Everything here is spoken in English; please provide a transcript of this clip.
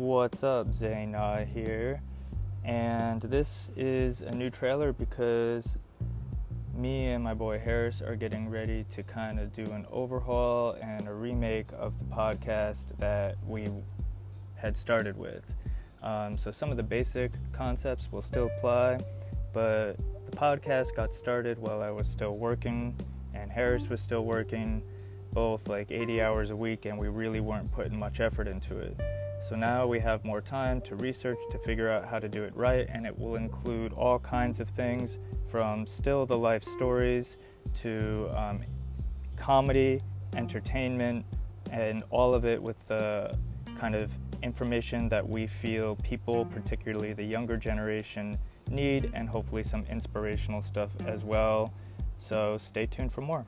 What's up, Zaina here, and this is a new trailer because me and my boy Harris are getting ready to kind of do an overhaul and a remake of the podcast that we had started with. Um, so some of the basic concepts will still apply, but the podcast got started while I was still working and Harris was still working both like 80 hours a week, and we really weren't putting much effort into it. So now we have more time to research to figure out how to do it right, and it will include all kinds of things from still the life stories to um, comedy, entertainment, and all of it with the kind of information that we feel people, particularly the younger generation, need, and hopefully some inspirational stuff as well. So stay tuned for more.